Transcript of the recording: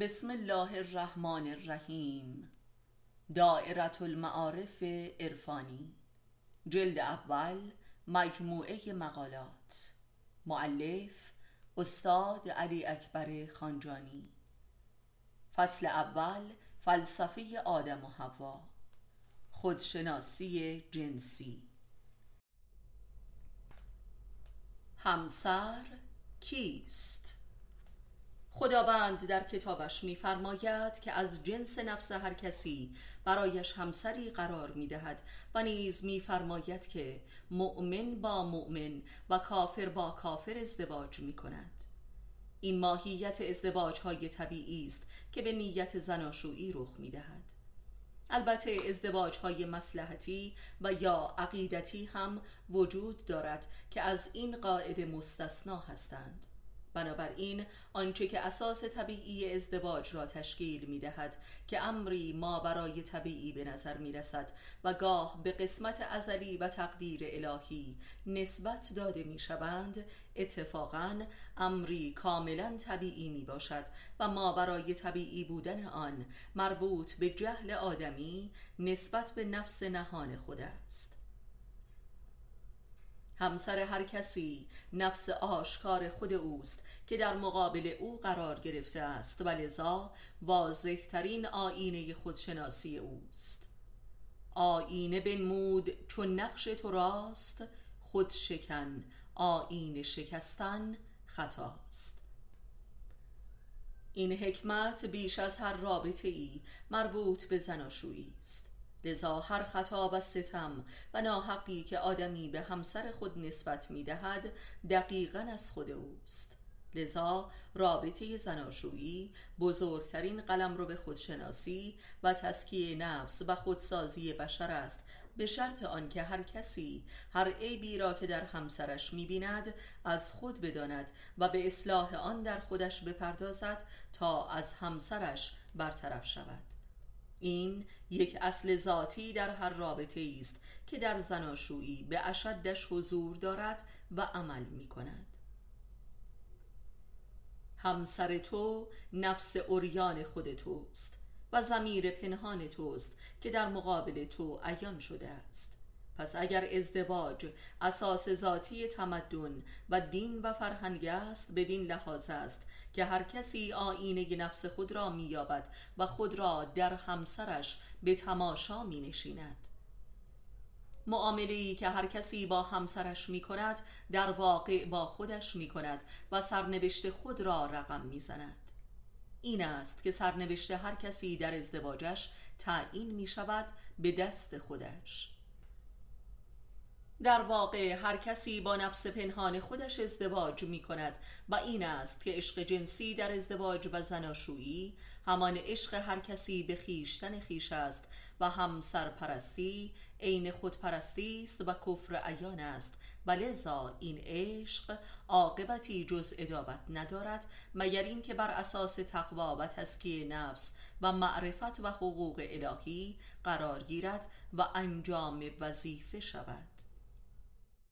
بسم الله الرحمن الرحیم. دائرة المعارف عرفانی. جلد اول مجموعه مقالات. معلف استاد علی اکبر خانجانی. فصل اول فلسفه آدم و حوا. خودشناسی جنسی. همسر کیست؟ خداوند در کتابش می‌فرماید که از جنس نفس هر کسی برایش همسری قرار می‌دهد و نیز می‌فرماید که مؤمن با مؤمن و کافر با کافر ازدواج می‌کند. این ماهیت ازدواج های طبیعی است که به نیت زناشویی رخ می‌دهد. البته ازدواج های مسلحتی و یا عقیدتی هم وجود دارد که از این قاعده مستثنا هستند. بنابراین آنچه که اساس طبیعی ازدواج را تشکیل می دهد که امری ما برای طبیعی به نظر می رسد و گاه به قسمت ازلی و تقدیر الهی نسبت داده می شوند اتفاقا امری کاملا طبیعی می باشد و ما برای طبیعی بودن آن مربوط به جهل آدمی نسبت به نفس نهان خود است. همسر هر کسی نفس آشکار خود اوست که در مقابل او قرار گرفته است و لذا واضح ترین آینه خودشناسی اوست. آینه بنمود چون نقش تو راست خود شکن آینه شکستن خطاست. این حکمت بیش از هر رابطه ای مربوط به زناشویی است. لذا هر خطا و ستم و ناحقی که آدمی به همسر خود نسبت می دهد دقیقا از خود اوست. لذا رابطه زناشویی بزرگترین قلم رو به خودشناسی و تسکیه نفس و خودسازی بشر است به شرط آنکه هر کسی هر عیبی را که در همسرش می‌بیند از خود بداند و به اصلاح آن در خودش بپردازد تا از همسرش برطرف شود. این یک اصل ذاتی در هر رابطه است که در زناشویی به اشدش حضور دارد و عمل می کند. همسر تو نفس اوریان خود توست و زمیر پنهان توست که در مقابل تو عیان شده است. پس اگر ازدواج اساس ذاتی تمدن و دین و فرهنگ است بدین لحاظ است که هر کسی آینه نفس خود را مییابد و خود را در همسرش به تماشا می نشیند معامله که هر کسی با همسرش می کند در واقع با خودش می کند و سرنوشت خود را رقم می زند این است که سرنوشت هر کسی در ازدواجش تعیین می شود به دست خودش. در واقع هر کسی با نفس پنهان خودش ازدواج می کند و این است که عشق جنسی در ازدواج و زناشویی همان عشق هر کسی به خیشتن خیش است و هم سرپرستی عین خودپرستی است و کفر عیان است. و لذا این عشق عاقبتی جز ادابت ندارد مگر اینکه بر اساس تقوا و تزکیه نفس و معرفت و حقوق الهی قرار گیرد و انجام وظیفه شود.